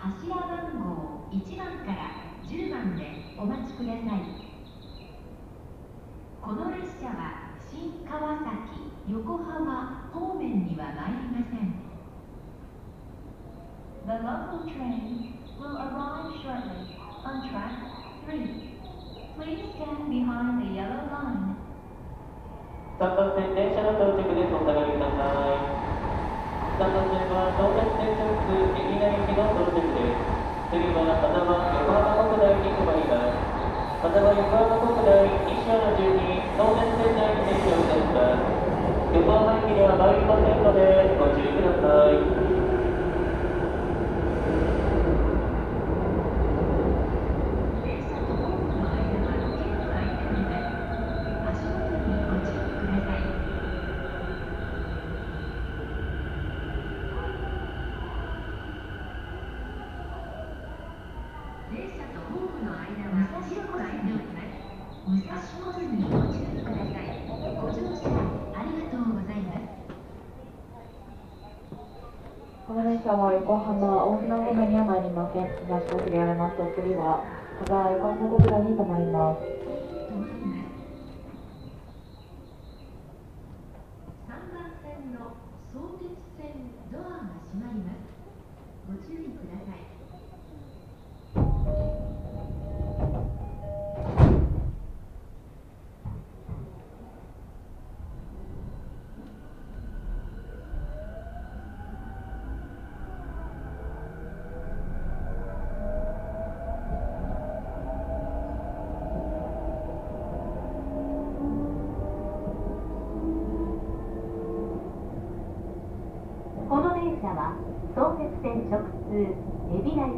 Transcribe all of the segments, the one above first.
柱番号1番から10番でお待ちくださいこの列車は新川崎横浜方面には参りません The local train will arrive shortly on track 3. 海老名行きの到着です。次は羽沢横浜国大に止まります。羽沢横浜国大西山の順に東鉄線内に停車をいたします。横浜駅には参りませんのでご注意ください。電車とホームの間はロケットがいてみます。足元にご注意ください。電車とホームの間は広く空いております。武蔵小路にご注意ください。ご乗車ありがとうございます。この電車は横浜大船方面には参りません。東小切れられますお次は羽沢横浜国大に停まります。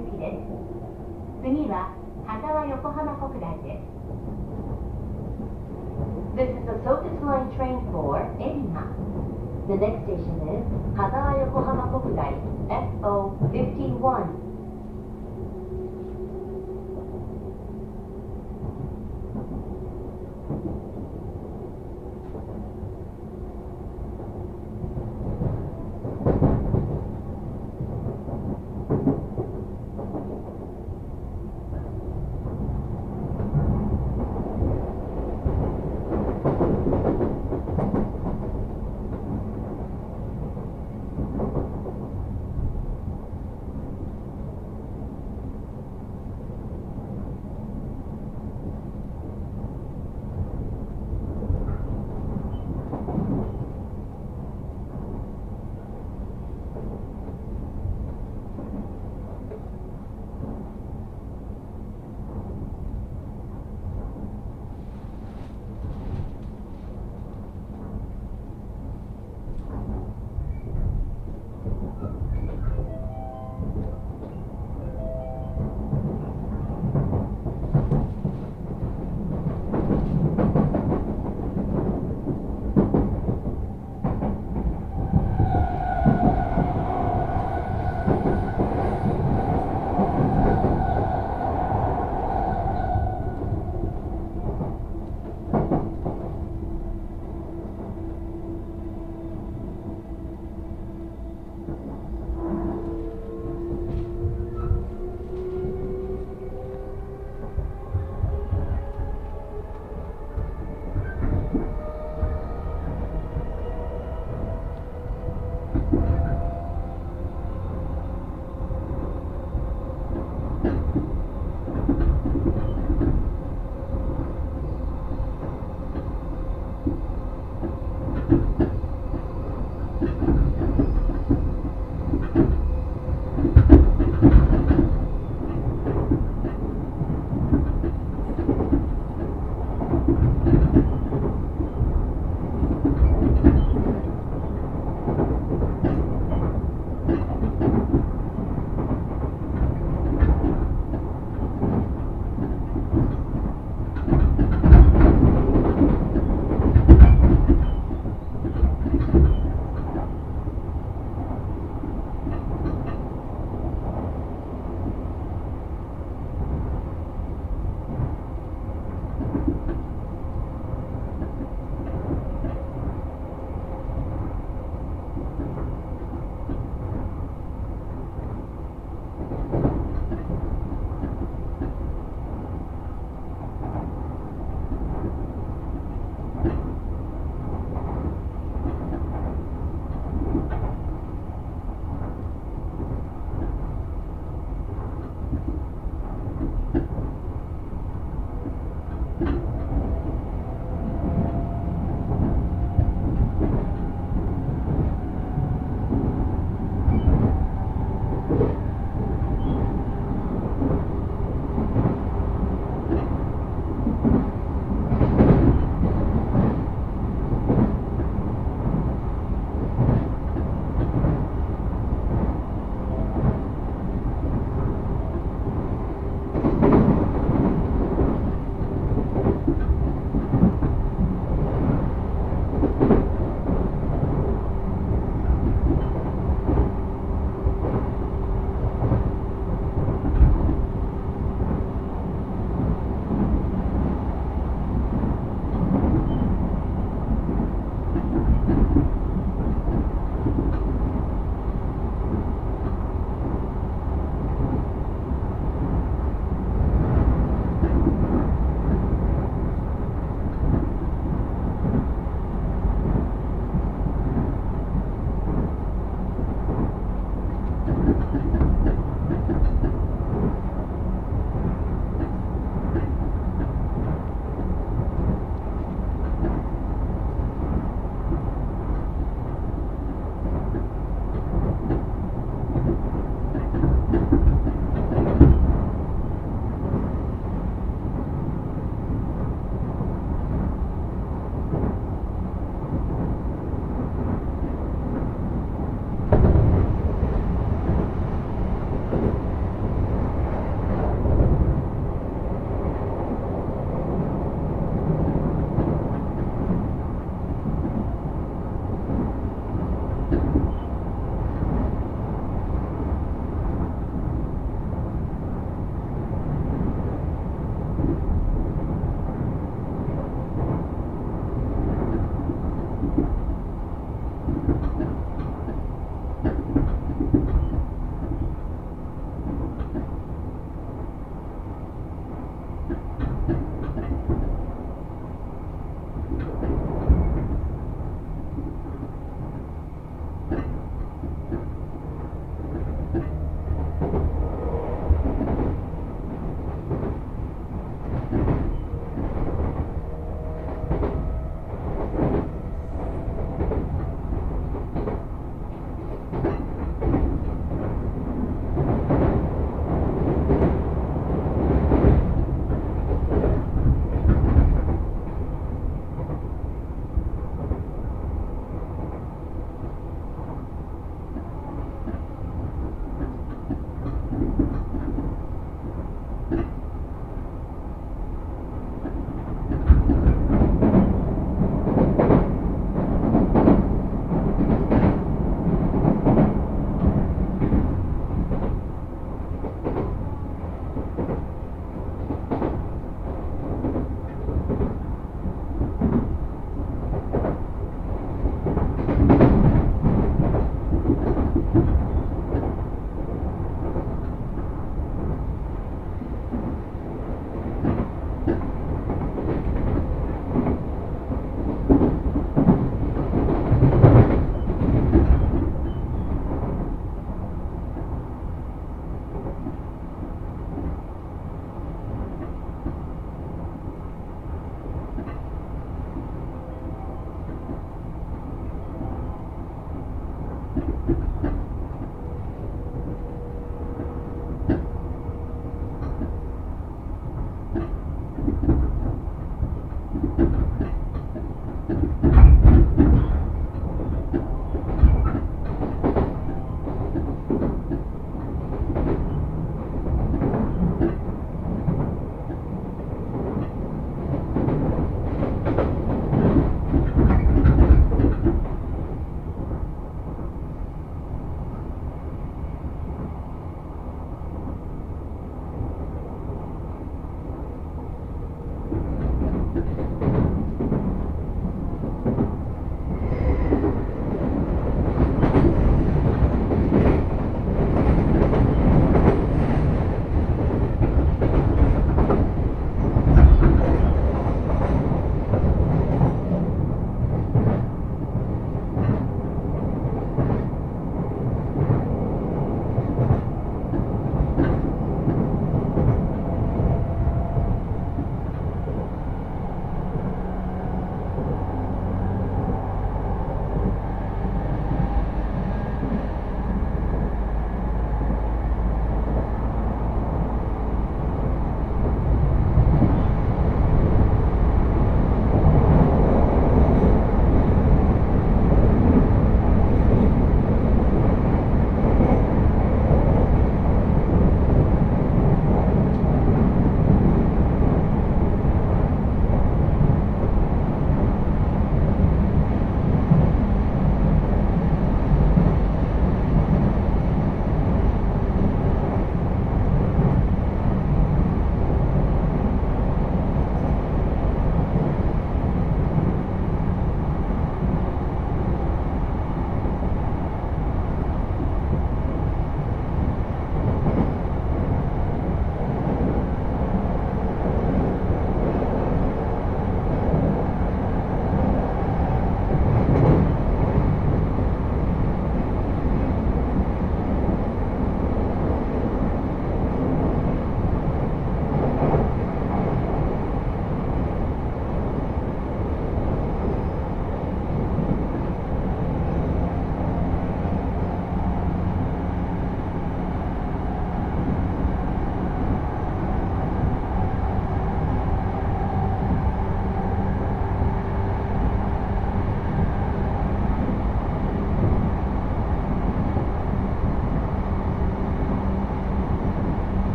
行きです次は羽沢横浜国大です This is the SOTUS Line train for 海老名 The next station is 羽沢横浜国大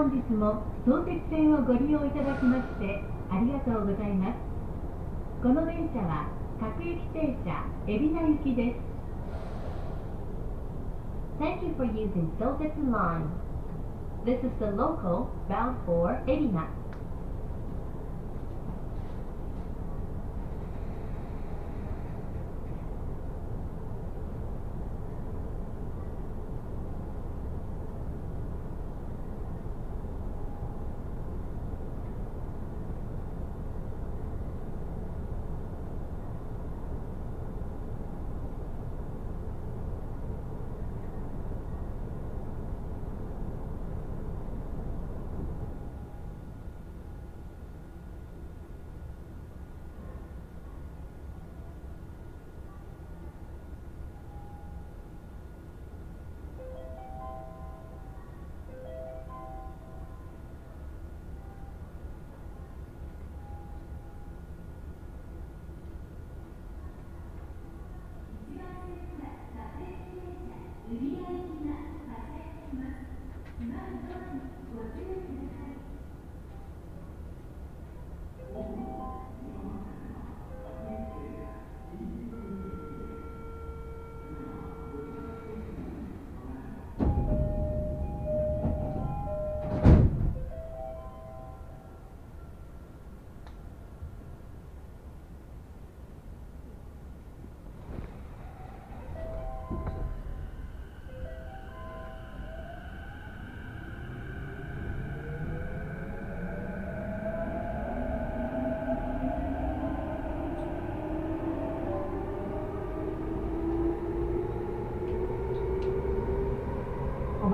本日も相鉄線をご利用いただきましてありがとうございます。この電車は各駅停車海老名行きです。Thank you for using 相鉄 line. This is the local bound for 海老名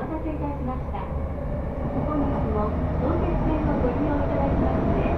待たせいたしました。本日も相鉄線をご利用いただきまして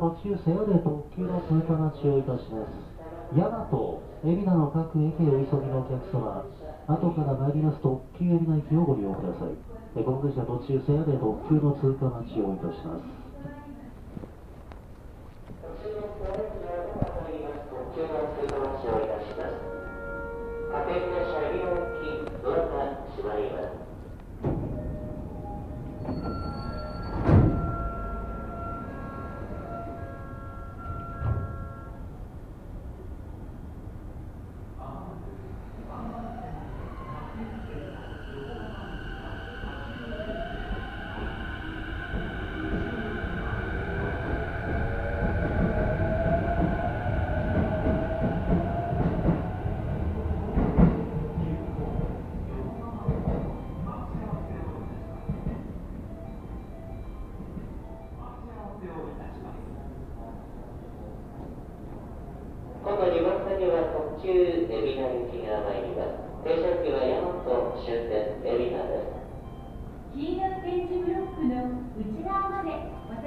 特急線より特急の通過待ちをいたします。大和、海老名の各駅へお急ぎのお客様、後から参ります特急海老名駅をご利用ください。えこの電車途中線よで特急の通過待ちをいたします。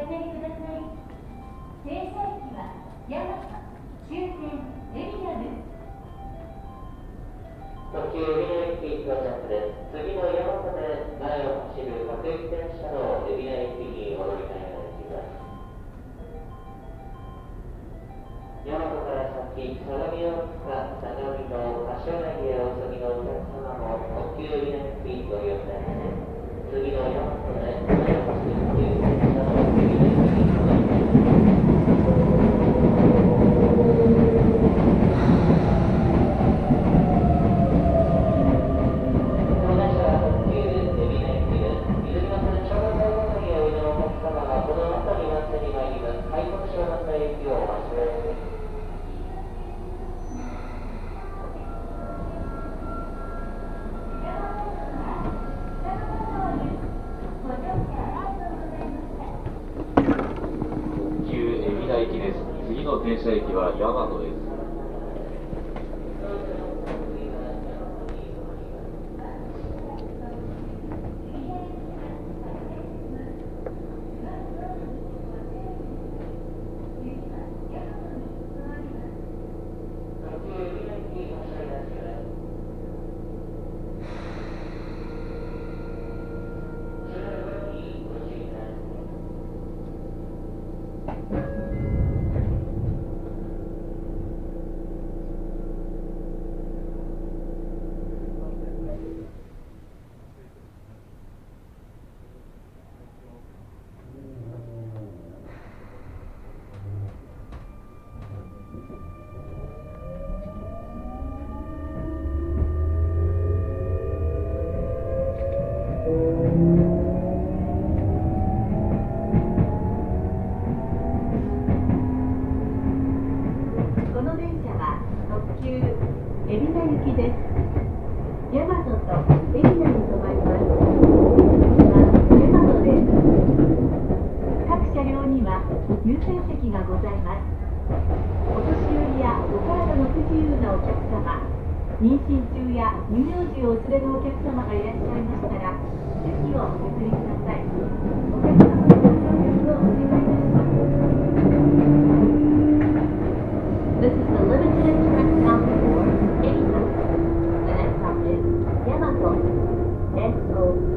停車駅は山停車駅は大和です。優先席がございます。お年寄りやお体の不自由なお客様、妊娠中や乳幼児をお連れのお客様がいらっしゃいましたら、席をお譲りください。お客様のご協力をお願い Oh.